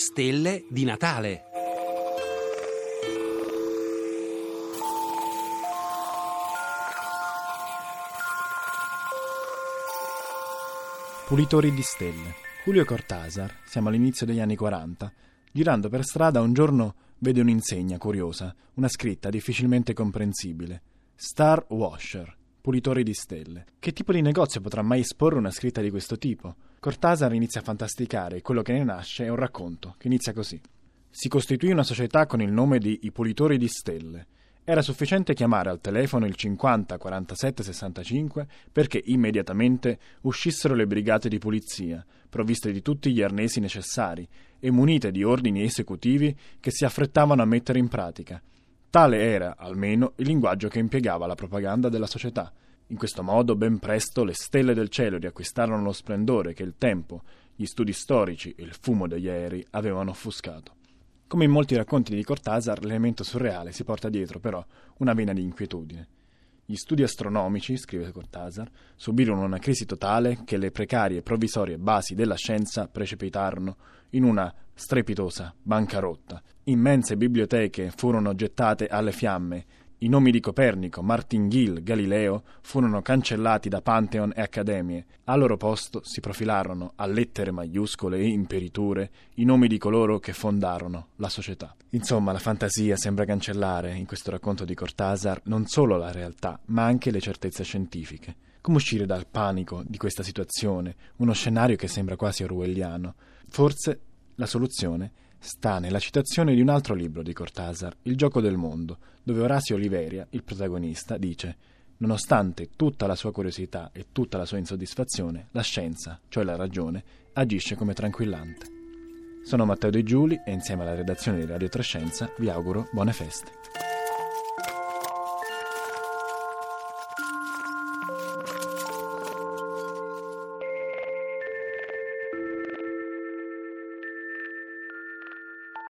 stelle di Natale. Pulitori di stelle. Julio Cortázar, siamo all'inizio degli anni 40. Girando per strada un giorno vede un'insegna curiosa, una scritta difficilmente comprensibile. Star Washer, pulitori di stelle. Che tipo di negozio potrà mai esporre una scritta di questo tipo? Cortázar inizia a fantasticare e quello che ne nasce è un racconto, che inizia così. Si costituì una società con il nome di I Pulitori di Stelle. Era sufficiente chiamare al telefono il 50 47 65 perché immediatamente uscissero le brigate di polizia, provviste di tutti gli arnesi necessari e munite di ordini esecutivi che si affrettavano a mettere in pratica. Tale era, almeno, il linguaggio che impiegava la propaganda della società. In questo modo, ben presto, le stelle del cielo riacquistarono lo splendore che il tempo, gli studi storici e il fumo degli aerei avevano offuscato. Come in molti racconti di Cortázar, l'elemento surreale si porta dietro, però, una vena di inquietudine. Gli studi astronomici, scrive Cortázar, subirono una crisi totale che le precarie e provvisorie basi della scienza precipitarono in una strepitosa bancarotta. Immense biblioteche furono gettate alle fiamme i nomi di Copernico, Martingale, Galileo furono cancellati da Pantheon e accademie. Al loro posto si profilarono a lettere maiuscole e imperiture i nomi di coloro che fondarono la società. Insomma, la fantasia sembra cancellare in questo racconto di Cortázar non solo la realtà, ma anche le certezze scientifiche. Come uscire dal panico di questa situazione, uno scenario che sembra quasi orwelliano? Forse la soluzione sta nella citazione di un altro libro di Cortázar, Il gioco del mondo, dove Orazio Oliveria, il protagonista, dice Nonostante tutta la sua curiosità e tutta la sua insoddisfazione, la scienza, cioè la ragione, agisce come tranquillante. Sono Matteo De Giuli e insieme alla redazione di Radio Trescenza vi auguro buone feste.